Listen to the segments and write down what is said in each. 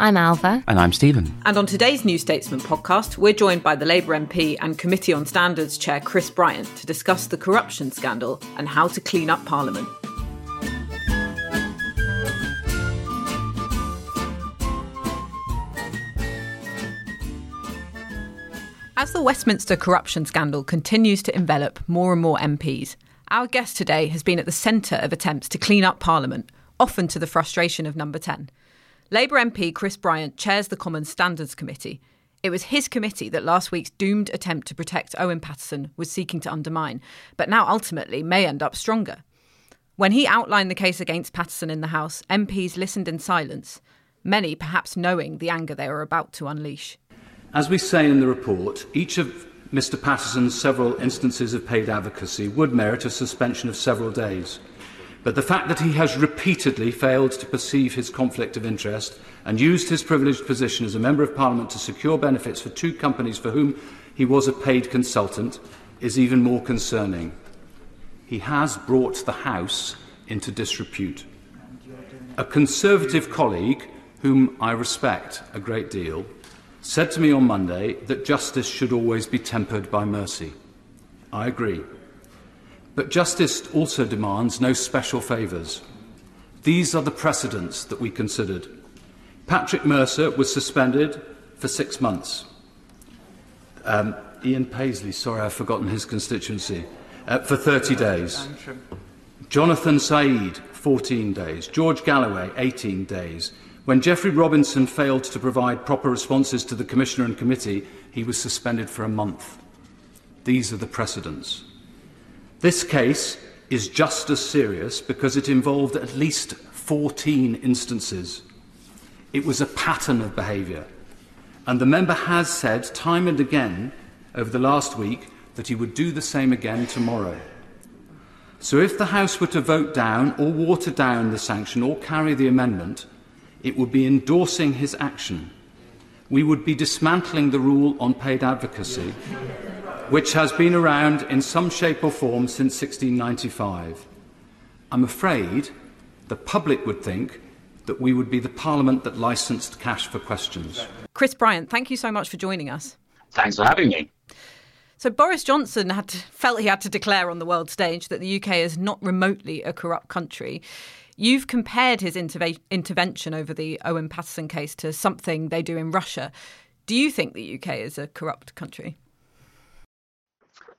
I'm Ailbhe. And I'm Stephen. And on today's New Statesman podcast, we're joined by the Labour MP and Committee on Standards Chair Chris Bryant to discuss the corruption scandal and how to clean up Parliament. As the Westminster corruption scandal continues to envelop more and more MPs, our guest today has been at the centre of attempts to clean up Parliament, often to the frustration of Number 10. Labour MP Chris Bryant chairs the Common Standards Committee. It was his committee that last week's doomed attempt to protect Owen Paterson was seeking to undermine, but now ultimately may end up stronger. When he outlined the case against Paterson in the House, MPs listened in silence, many perhaps knowing the anger they were about to unleash. As we say in the report, each of Mr Paterson's several instances of paid advocacy would merit a suspension of several days. But the fact that he has repeatedly failed to perceive his conflict of interest and used his privileged position as a Member of Parliament to secure benefits for two companies for whom he was a paid consultant is even more concerning. He has brought the House into disrepute. A Conservative colleague, whom I respect a great deal, said to me on Monday that justice should always be tempered by mercy. I agree. But justice also demands no special favours. These are the precedents that we considered. Patrick Mercer was suspended for six months. Um, Ian Paisley, sorry, I've forgotten his constituency, uh, for 30 days. Jonathan Said, 14 days. George Galloway, 18 days. When Geoffrey Robinson failed to provide proper responses to the Commissioner and Committee, he was suspended for a month. These are the precedents. This case is just as serious because it involved at least 14 instances. It was a pattern of behaviour. And the member has said time and again over the last week that he would do the same again tomorrow. So if the House were to vote down or water down the sanction or carry the amendment, it would be endorsing his action. We would be dismantling the rule on paid advocacy. Which has been around in some shape or form since 1695. I'm afraid the public would think that we would be the parliament that licensed cash for questions. Chris Bryant, thank you so much for joining us. Thanks for having me. So Boris Johnson had to, felt he had to declare on the world stage that the UK is not remotely a corrupt country. You've compared his interve- intervention over the Owen Paterson case to something they do in Russia. Do you think the UK is a corrupt country?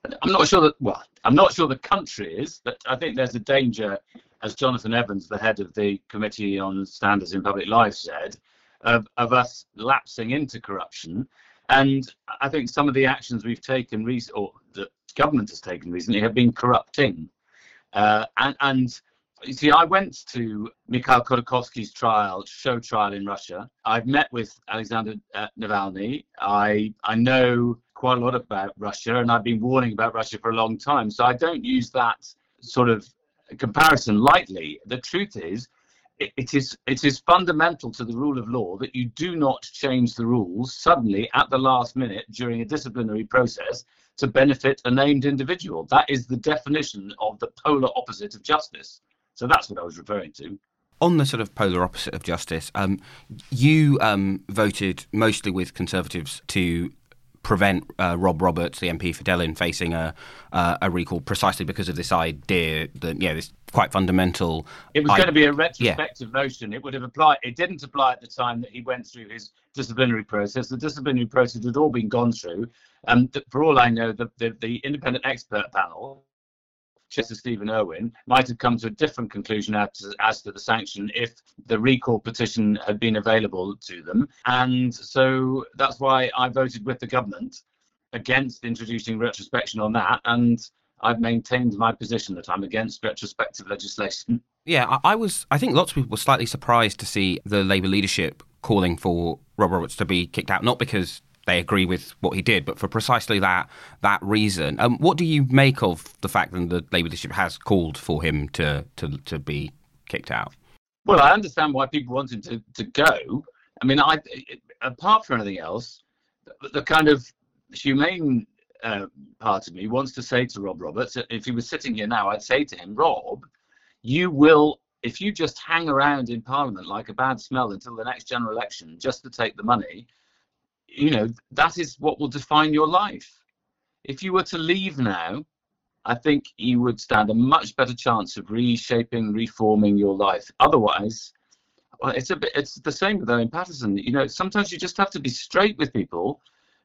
I'm not sure that, well, I'm not sure the country is, but I think there's a danger, as Jonathan Evans, the head of the Committee on Standards in Public Life, said, of, of us lapsing into corruption. And I think some of the actions we've taken, rec- or the government has taken recently, have been corrupting. Uh, and, and you see, I went to Mikhail Khodorkovsky's trial, show trial in Russia. I've met with Alexander uh, Navalny. I I know quite a lot about Russia, and I've been warning about Russia for a long time. So I don't use that sort of comparison lightly. The truth is, it, it is it is fundamental to the rule of law that you do not change the rules suddenly at the last minute during a disciplinary process to benefit a named individual. That is the definition of the polar opposite of justice. So that's what I was referring to. On the sort of polar opposite of justice, um, you um, voted mostly with Conservatives to prevent uh, Rob Roberts, the MP for Delyn, facing a uh, a recall precisely because of this idea that yeah, this quite fundamental. It was I- going to be a yeah. retrospective motion. It would have applied. It didn't apply at the time that he went through his disciplinary process. The disciplinary process had all been gone through. Um, for all I know, the, the, the independent expert panel, Chester Stephen Irwin, might have come to a different conclusion as to, as to the sanction if the recall petition had been available to them. And so that's why I voted with the government against introducing retrospection on that. And I've maintained my position that I'm against retrospective legislation. Yeah, I, I was. I think lots of people were slightly surprised to see the Labour leadership calling for Rob Roberts to be kicked out, not because they agree with what he did, but for precisely that that reason. Um, what do you make of the fact that the Labour leadership has called for him to to, to be kicked out? Well, I understand why people want him to, to go. I mean, I apart from anything else, the, the kind of humane uh, part of me wants to say to Rob Roberts, if he was sitting here now, I'd say to him, Rob, you will, if you just hang around in Parliament like a bad smell until the next general election just to take the money, you know, that is what will define your life. If you were to leave now, I think you would stand a much better chance of reshaping, reforming your life. Otherwise, well, it's a bit. It's the same with Owen Paterson. You know, sometimes you just have to be straight with people,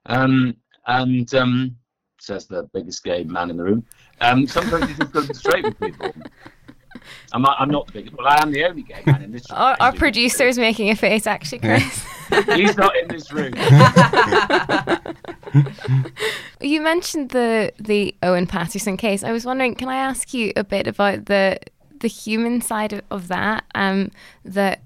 um, and um, says the biggest gay man in the room. Um, sometimes you just got to be straight with people. I'm not, I'm not the biggest. Well, I am the only gay man in this room. Our, our producer is making a face, actually, Chris. He's not in this room. You mentioned the the Owen Paterson case. I was wondering, can I ask you a bit about the the human side of, of that? Um, that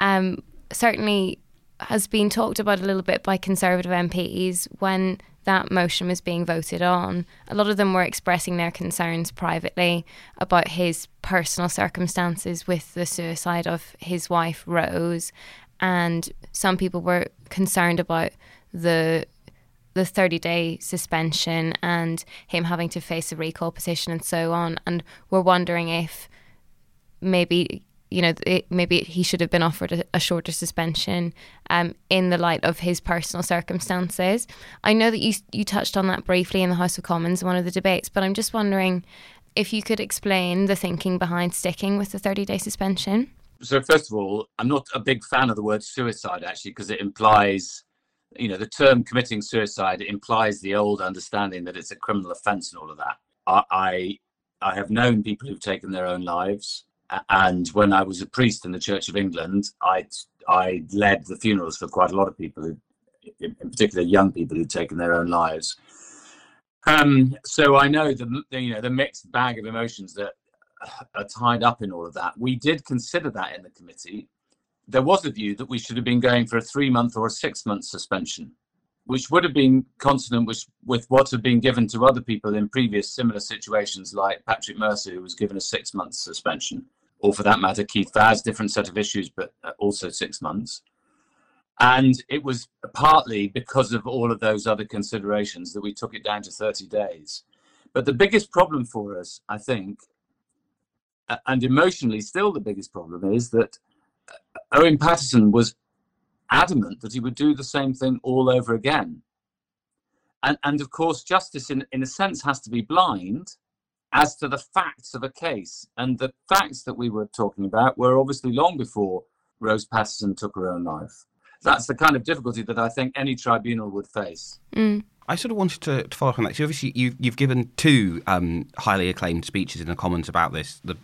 um, certainly has been talked about a little bit by Conservative MPs when that motion was being voted on. A lot of them were expressing their concerns privately about his personal circumstances with the suicide of his wife Rose, and some people were concerned about the the 30 day suspension and him having to face a recall petition and so on. And we're wondering if maybe, you know, it, maybe he should have been offered a, a shorter suspension um, in the light of his personal circumstances. I know that you, you touched on that briefly in the House of Commons, in one of the debates, but I'm just wondering if you could explain the thinking behind sticking with the 30 day suspension. so first of all, I'm not a big fan of the word suicide actually because it implies, you know, the term committing suicide implies the old understanding that it's a criminal offence and all of that. I, I I have known people who've taken their own lives, and when I was a priest in the Church of England, I I led the funerals for quite a lot of people who, in particular, young people who'd taken their own lives. Um, so I know the, the you know the mixed bag of emotions that are tied up in all of that. We did consider that in the committee. There was a view that we should have been going for a three month or a six month suspension, which would have been consonant with, with what had been given to other people in previous similar situations, like Patrick Mercer, who was given a six month suspension, or for that matter, Keith Vaz, different set of issues, but uh, also six months. And it was partly because of all of those other considerations that we took it down to 30 days. But the biggest problem for us, I think, and emotionally still the biggest problem is that uh, Owen Paterson was adamant that he would do the same thing all over again. And, and of course, justice in, in a sense has to be blind as to the facts of a case. And the facts that we were talking about were obviously long before Rose Paterson took her own life. That's the kind of difficulty that I think any tribunal would face. I sort of wanted to, to follow up on that. So obviously, you've you've given two um, highly acclaimed speeches in the Commons about this. The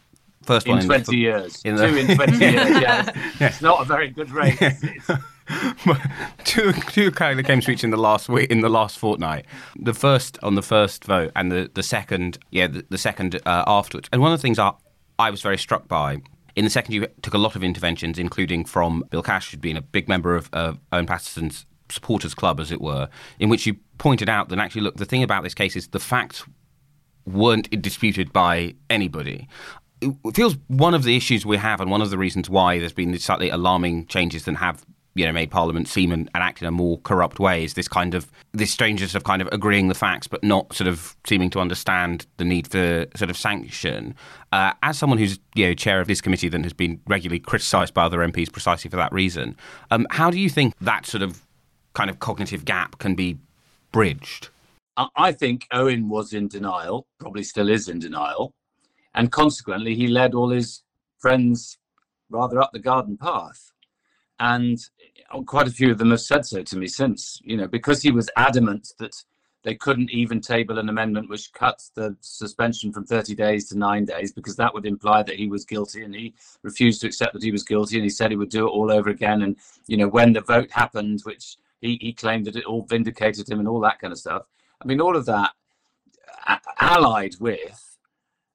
first In one 20 the, years. in Two in 20 years, yeah. It's not a very good rate. It's- two two highly acclaimed speeches in the last week in the last fortnight. The first on the first vote, and the the second, yeah, the, the second uh, afterwards. And one of the things I I was very struck by. In the second, you took a lot of interventions, including from Bill Cash, who'd been a big member of uh, Owen Paterson's supporters club, as it were, in which you pointed out that actually, look, the thing about this case is the facts weren't disputed by anybody. It feels one of the issues we have, and one of the reasons why there's been slightly alarming changes that have you know made Parliament seem and, and act in a more corrupt way is this kind of this strangeness of kind of agreeing the facts but not sort of seeming to understand the need for sort of sanction. Uh, as someone who's you know chair of this committee that has been regularly criticised by other MPs precisely for that reason, um, how do you think that sort of kind of cognitive gap can be bridged? I think Owen was in denial, probably still is in denial, and consequently, he led all his friends rather up the garden path. And uh, quite a few of them have said so to me since, you know, because he was adamant that they couldn't even table an amendment which cuts the suspension from 30 days to nine days because that would imply that he was guilty and he refused to accept that he was guilty and he said he would do it all over again and you know when the vote happened which he, he claimed that it all vindicated him and all that kind of stuff i mean all of that uh, allied with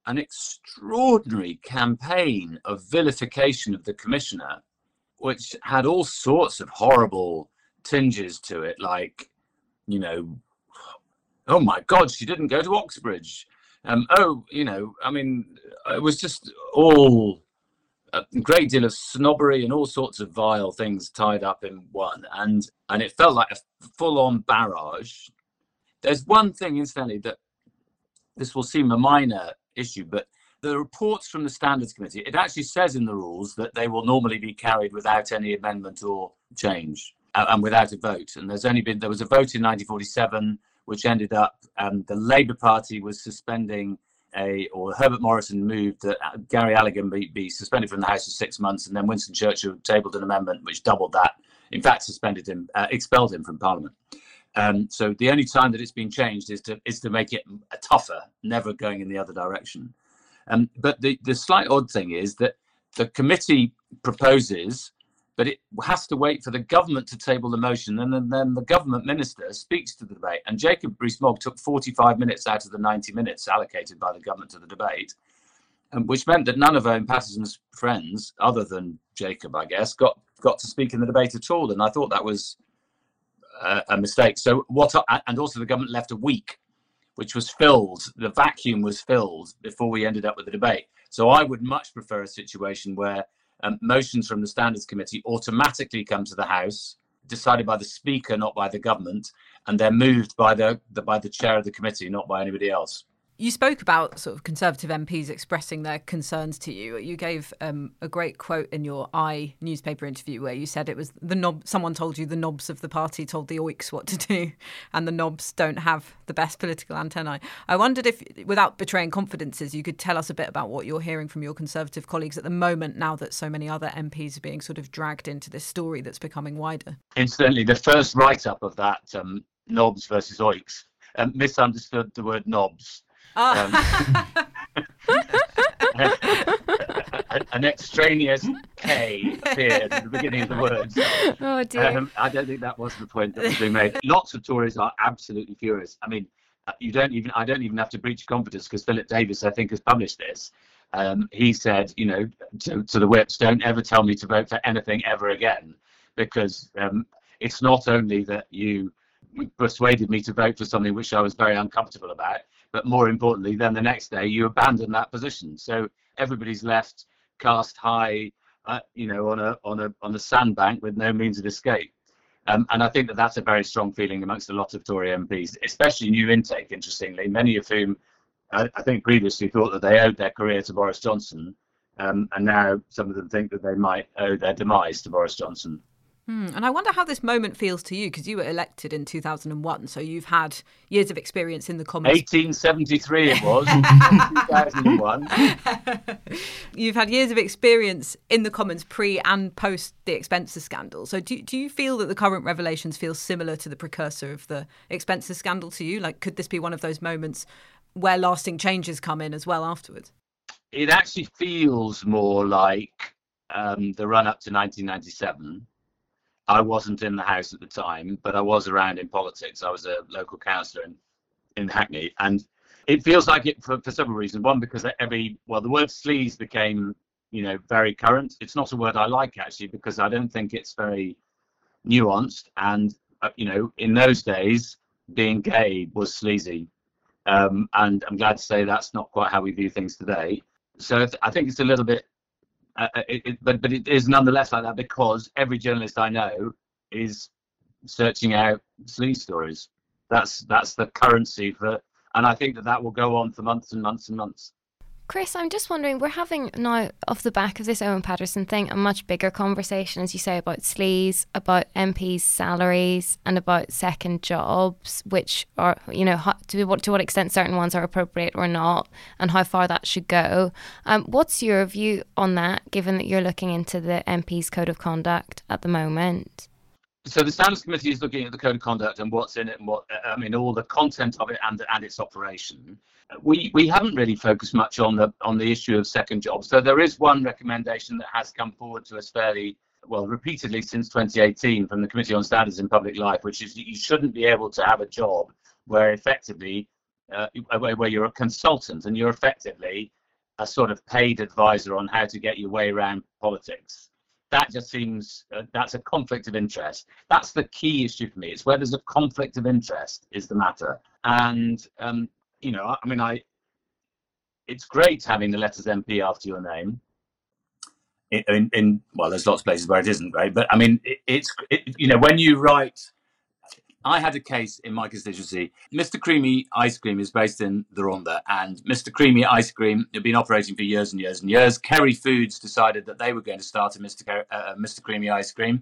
an extraordinary campaign of vilification of the commissioner which had all sorts of horrible tinges to it like you know oh my God, she didn't go to Oxbridge. Um, oh, you know, I mean, it was just all a great deal of snobbery and all sorts of vile things tied up in one, and and it felt like a full-on barrage. There's one thing, incidentally, that this will seem a minor issue, but the reports from the Standards Committee, it actually says in the rules that they will normally be carried without any amendment or change uh, and without a vote. And there's only been there was a vote in 1947 which ended up um, the Labour Party was suspending a, or Herbert Morrison moved that uh, Garry Allighan be, be suspended from the House for six months, and then Winston Churchill tabled an amendment which doubled that. In fact, suspended him, uh, expelled him from Parliament. Um, so the only time that it's been changed is to is to make it tougher, never going in the other direction. Um, but the the slight odd thing is that the committee proposes but it has to wait for the government to table the motion, and then, then the government minister speaks to the debate. And Jacob Rees-Mogg took 45 minutes out of the 90 minutes allocated by the government to the debate, um, which meant that none of Owen Paterson's friends, other than Jacob, I guess, got got to speak in the debate at all. And I thought that was a, a mistake. So what? And also the government left a week, which was filled. The vacuum was filled before we ended up with the debate. So I would much prefer a situation where um, motions from the Standards Committee automatically come to the House, decided by the Speaker, not by the government, and they're moved by the, the by the chair of the committee, not by anybody else. You spoke about sort of Conservative MPs expressing their concerns to you. You gave um, a great quote in your I newspaper interview where you said it was the knob. Someone told you the knobs of the party told the oiks what to do, and the knobs don't have the best political antennae. I wondered if, without betraying confidences, you could tell us a bit about what you're hearing from your Conservative colleagues at the moment. Now that so many other MPs are being sort of dragged into this story that's becoming wider. Incidentally, the first write-up of that um, knobs versus oiks um, misunderstood the word knobs Oh. Um, an extraneous K appeared at the beginning of the words. Oh dear. Um, I don't think that was the point that was being made. Lots of Tories are absolutely furious. I mean, uh, you don't even I don't even have to breach confidence because Philip Davies, I think, has published this. Um, he said, you know, to, to, the whips, don't ever tell me to vote for anything ever again, because um, it's not only that you persuaded me to vote for something which I was very uncomfortable about, but more importantly, then the next day you abandon that position. So everybody's left cast high, uh, you know, on a on a on a sandbank with no means of escape. Um, and I think that that's a very strong feeling amongst a lot of Tory MPs, especially new intake. Interestingly, many of whom I, I think previously thought that they owed their career to Boris Johnson, um, and now some of them think that they might owe their demise to Boris Johnson. Hmm. And I wonder how this moment feels to you because you were elected in 2001, so you've had years of experience in the Commons. 1873 it was, 2001. you've had years of experience in the Commons pre and post the expenses scandal. So do, do you feel that the current revelations feel similar to the precursor of the expenses scandal to you? Like, could this be one of those moments where lasting changes come in as well afterwards? It actually feels more like um, the run up to 1997 I wasn't in the house at the time, but I was around in politics. I was a local councillor in, in Hackney, and it feels like it for, for several reasons. One, because every well, the word sleaze became you know very current. It's not a word I like actually because I don't think it's very nuanced. And uh, you know, in those days, being gay was sleazy, um, and I'm glad to say that's not quite how we view things today. So I think it's a little bit it, but but it is nonetheless like that because every journalist I know is searching out sleaze stories. That's that's the currency for, and I think that that will go on for months and months and months. Chris, I'm just wondering, we're having now, off the back of this Owen Paterson thing, a much bigger conversation, as you say, about sleaze, about MPs' salaries, and about second jobs, which are, you know, to what, to what extent certain ones are appropriate or not, and how far that should go. Um, what's your view on that, given that you're looking into the MP's code of conduct at the moment? So the standards committee is looking at the code of conduct and what's in it and what i mean all the content of it and and its operation. We we haven't really focused much on the on the issue of second jobs. So there is one recommendation that has come forward to us fairly well repeatedly since 2018 from the committee on standards in public life which is that you shouldn't be able to have a job where effectively uh, where you're a consultant and you're effectively a sort of paid advisor on how to get your way around politics that just seems uh, that's a conflict of interest. That's the key issue for me. It's where there's a conflict of interest is the matter. And um, you know, I mean, I it's great having the letters MP after your name. In, in, in well, there's lots of places where it isn't great, but I mean, it, it's it, you know when you write I had a case in my constituency. Mr. Creamy Ice Cream is based in the Rhondda, and Mr. Creamy Ice Cream had been operating for years and years and years. Kerry Foods decided that they were going to start a Mr. Ker- uh, Mr. Creamy Ice Cream,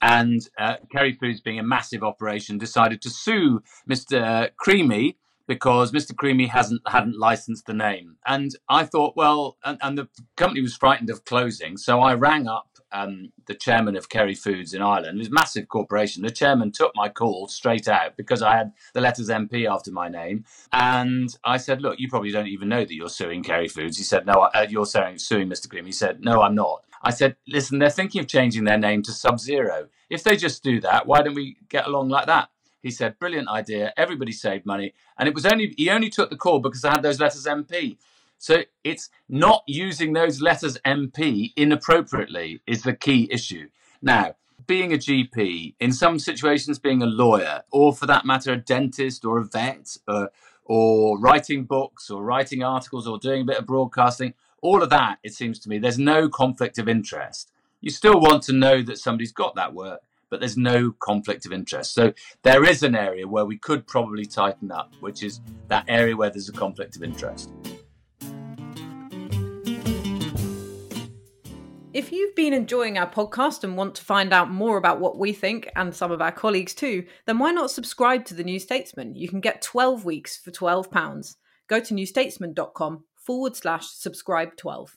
and uh, Kerry Foods, being a massive operation, decided to sue Mr. Creamy because Mr. Creamy hasn't hadn't licensed the name. And I thought, well, and, and the company was frightened of closing, so I rang up um, the chairman of Kerry Foods in Ireland. It a massive corporation. The chairman took my call straight out because I had the letters MP after my name. And I said, Look, you probably don't even know that you're suing Kerry Foods. He said, No, uh, you're suing, suing Mr. Grimm. He said, No, I'm not. I said, Listen, they're thinking of changing their name to Sub Zero. If they just do that, why don't we get along like that? He said, Brilliant idea. Everybody saved money. And it was only, he only took the call because I had those letters MP. So it's not using those letters MP inappropriately is the key issue. Now, being a GP, in some situations, being a lawyer, or for that matter, a dentist or a vet, uh, or writing books or writing articles or doing a bit of broadcasting, all of that, it seems to me, there's no conflict of interest. You still want to know that somebody's got that work, but there's no conflict of interest. So there is an area where we could probably tighten up, which is that area where there's a conflict of interest. If you've been enjoying our podcast and want to find out more about what we think and some of our colleagues too, then why not subscribe to The New Statesman? You can get 12 weeks for £12. Go to newstatesman.com forward slash subscribe 12.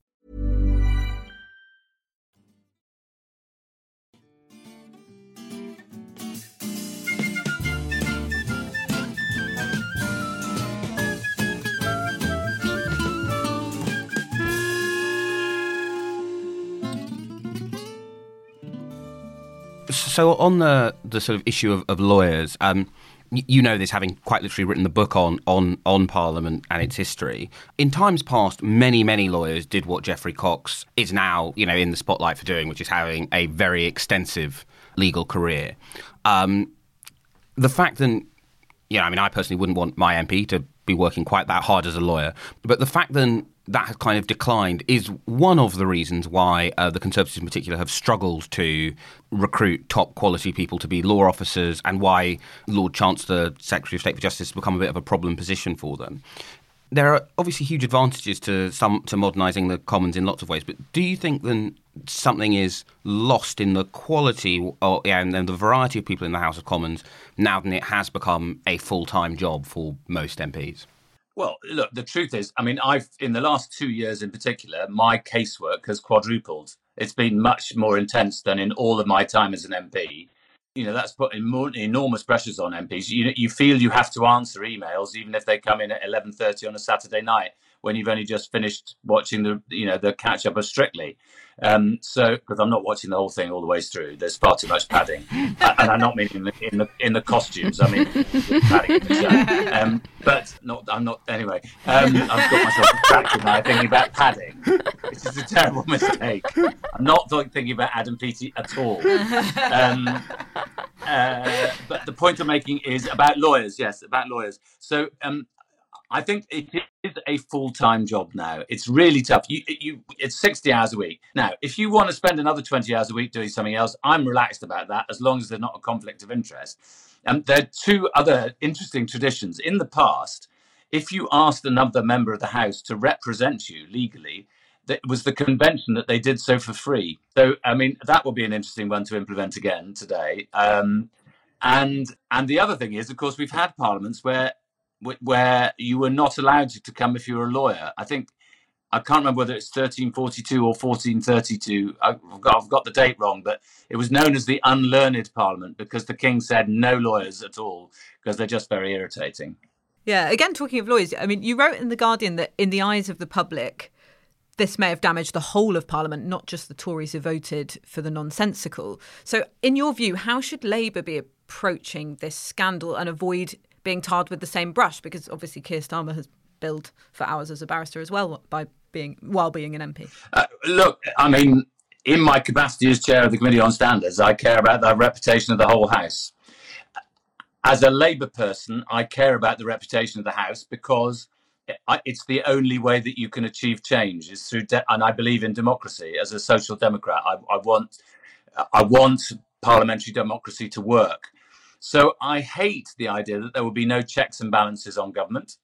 So on the the sort of issue of, of lawyers, um, you know this, having quite literally written the book on on on Parliament and its history. In times past, many many lawyers did what Geoffrey Cox is now, you know, in the spotlight for doing, which is having a very extensive legal career. Um, the fact that, yeah, I mean, I personally wouldn't want my MP to be working quite that hard as a lawyer, but the fact that that has kind of declined is one of the reasons why uh, the Conservatives in particular have struggled to recruit top quality people to be law officers and why Lord Chancellor, Secretary of State for Justice has become a bit of a problem position for them. There are obviously huge advantages to some to modernising the Commons in lots of ways, but do you think then something is lost in the quality or, yeah, and the variety of people in the House of Commons now that it has become a full time job for most MPs? Well, look, the truth is, I mean, I've in the last two years in particular, my casework has quadrupled. It's been much more intense than in all of my time as an MP. You know, that's more, enormous pressures on MPs. You you feel you have to answer emails even if they come in at eleven thirty on a Saturday night. When you've only just finished watching the you know the catch up of Strictly. Um, so because I'm not watching the whole thing all the way through, there's far too much padding, and I'm not meaning in the in the, in the costumes. I mean padding in the show. Um, but not I'm not anyway. Um, I've got myself distracted now thinking about padding, which is a terrible mistake. I'm not thinking about Adam Peaty at all. Um, uh, but the point I'm making is about lawyers. Yes, about lawyers. So um, I think it is a full time job now. It's really tough. You, you, it's 60 hours a week. Now, if you want to spend another 20 hours a week doing something else, I'm relaxed about that as long as there's not a conflict of interest. And um, there are two other interesting traditions. In the past, if you asked another member of the House to represent you legally, it was the convention that they did so for free. So, I mean, that will be an interesting one to implement again today. Um, and and the other thing is, of course, we've had parliaments where where you were not allowed to come if you were a lawyer. I think I can't remember whether it's 1342 or 1432. I've got, I've got the date wrong, but it was known as the unlearned parliament because the king said no lawyers at all because they're just very irritating. Yeah, again, talking of lawyers, I mean, you wrote in The Guardian that in the eyes of the public, this may have damaged the whole of Parliament, not just the Tories who voted for the nonsensical. So, in your view, how should Labour be approaching this scandal and avoid being tarred with the same brush because obviously Keir Starmer has billed for hours as a barrister as well by being while being an MP. Uh, look, I mean, in my capacity as chair of the Committee on Standards, I care about the reputation of the whole House. As a Labour person, I care about the reputation of the House because it's the only way that you can achieve change is through, de- and I believe in democracy. As a social democrat, I, I want, I want parliamentary democracy to work. So I hate the idea that there will be no checks and balances on government.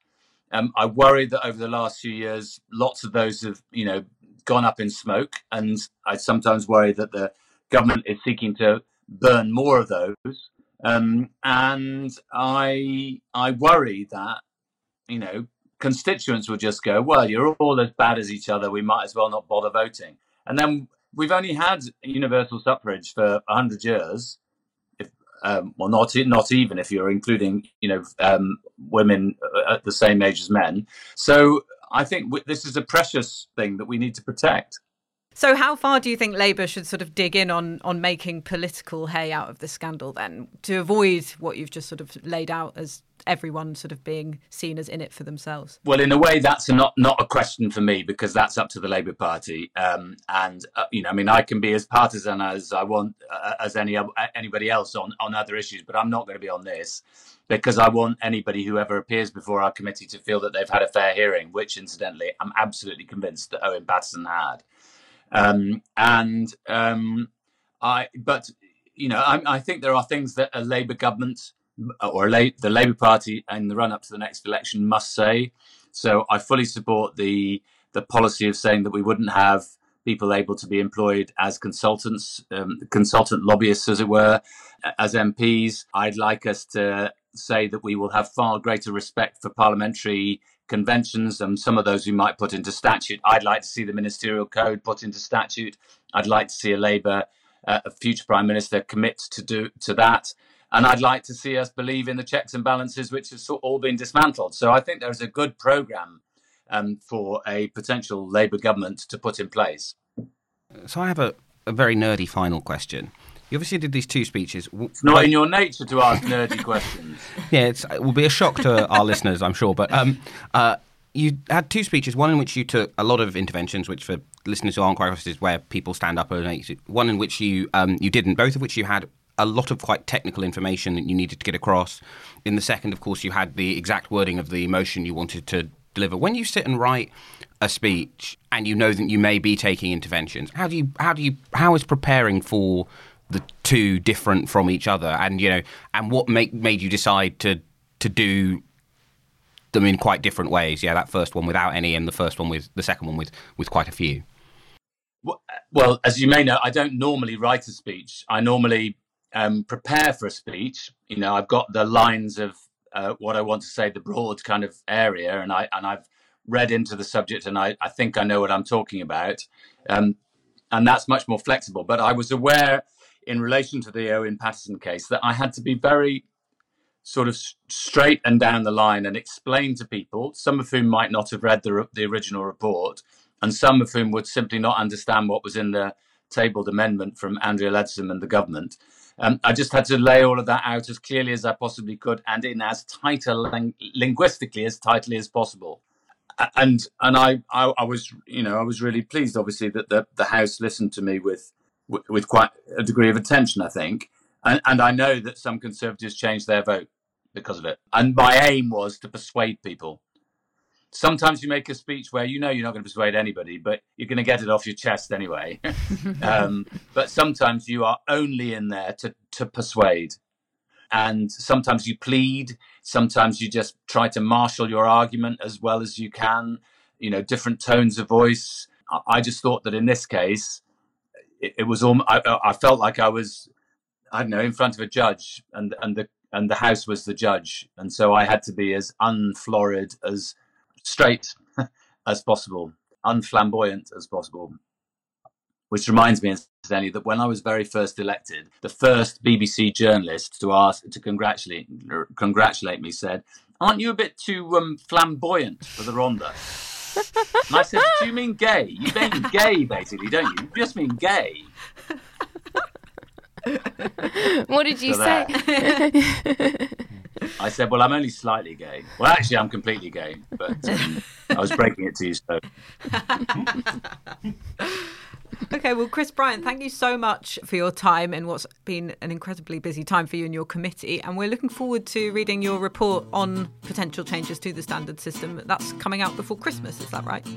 Um, I worry that over the last few years, lots of those have, you know, gone up in smoke, and I sometimes worry that the government is seeking to burn more of those. Um, and I I worry that, you know, constituents will just go, well, you're all as bad as each other. We might as well not bother voting. And then we've only had universal suffrage for hundred years um, well, not not even if you're including, you know, um, women at the same age as men. So I think this is a precious thing that we need to protect. So, how far do you think Labour should sort of dig in on on making political hay out of the scandal then, to avoid what you've just sort of laid out as everyone sort of being seen as in it for themselves? Well, in a way, that's not not a question for me because that's up to the Labour Party. Um, and uh, you know, I mean, I can be as partisan as I want uh, as any anybody else on on other issues, but I'm not going to be on this because I want anybody who ever appears before our committee to feel that they've had a fair hearing, which, incidentally, I'm absolutely convinced that Owen Paterson had. Um, and um, I, but you know, I, I, think there are things that a Labour government or La- the Labour Party in the run up to the next election must say. So I fully support the the policy of saying that we wouldn't have people able to be employed as consultants, um, consultant lobbyists, as it were, as MPs. I'd like us to say that we will have far greater respect for parliamentary conventions and some of those we might put into statute. I'd like to see the ministerial code put into statute. I'd like to see a Labour, uh, a future prime minister commit to do to that. And I'd like to see us believe in the checks and balances, which have all been dismantled. So I think there's a good programme um, for a potential Labour government to put in place. So I have a, a very nerdy final question. You obviously did these two speeches. It's not in your nature to ask nerdy questions. Yeah, it will be a shock to our listeners, I'm sure. But um, uh, you had two speeches, one in which you took a lot of interventions, which for listeners who aren't quite across is where people stand up and one in which you um, you didn't, both of which you had a lot of quite technical information that you needed to get across. In the second, of course, you had the exact wording of the motion you wanted to deliver. When you sit and write a speech and you know that you may be taking interventions, how do you how do you how is preparing for the two different from each other, and you know, and what make, made you decide to to do them in quite different ways? Yeah, that first one without any, and the first one with the second one with with quite a few. Well, as you may know, I don't normally write a speech. I normally um, prepare for a speech. You know, I've got the lines of uh, what I want to say, the broad kind of area, and I and I've read into the subject, and I, I think I know what I'm talking about, um, and that's much more flexible. But I was aware in relation to the Owen Paterson case that I had to be very sort of straight and down the line and explain to people, some of whom might not have read the, the original report, and some of whom would simply not understand what was in the tabled amendment from Andrea Leadsom and the government. Um, I just had to lay all of that out as clearly as I possibly could and in as tight a ling- linguistically as tightly as possible. And and I, I, I was you know I was really pleased obviously that the, the House listened to me with with quite a degree of attention I think and, and I know that some Conservatives changed their vote because of it. And my aim was to persuade people. Sometimes you make a speech where you know you're not going to persuade anybody, but you're going to get it off your chest anyway. um, but sometimes you are only in there to, to persuade. And sometimes you plead, sometimes you just try to marshal your argument as well as you can, you know, different tones of voice. I just thought that in this case, it, it was all, I, I felt like I was I don't know, in front of a judge, and and the and the house was the judge, and so I had to be as unflorid, as straight as possible, unflamboyant as possible. Which reminds me, incidentally, that when I was very first elected, the first BBC journalist to ask to congratulate congratulate me said, "Aren't you a bit too um, flamboyant for the Rhondda?" And I said, "Do you mean gay? You mean gay, basically, don't you? You just mean gay." what did you so say? I said, "Well, I'm only slightly gay. Well, actually, I'm completely gay, but um, I was breaking it to you." So. Okay, well, Chris Bryant, thank you so much for your time in what's been an incredibly busy time for you and your committee. And we're looking forward to reading your report on potential changes to the standard system. That's coming out before Christmas, is that right?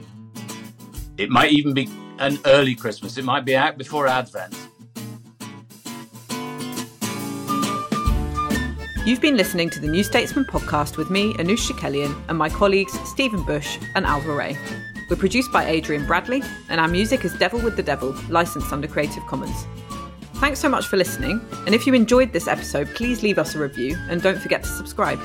It might even be an early Christmas. It might be out before Advent. You've been listening to the New Statesman podcast with me, Anoosh Chakelian, and my colleagues Stephen Bush and Ailbhe Rea. We're produced by Adrian Bradley, and our music is Devil with the Devil, licensed under Creative Commons. Thanks so much for listening, and if you enjoyed this episode, please leave us a review and don't forget to subscribe.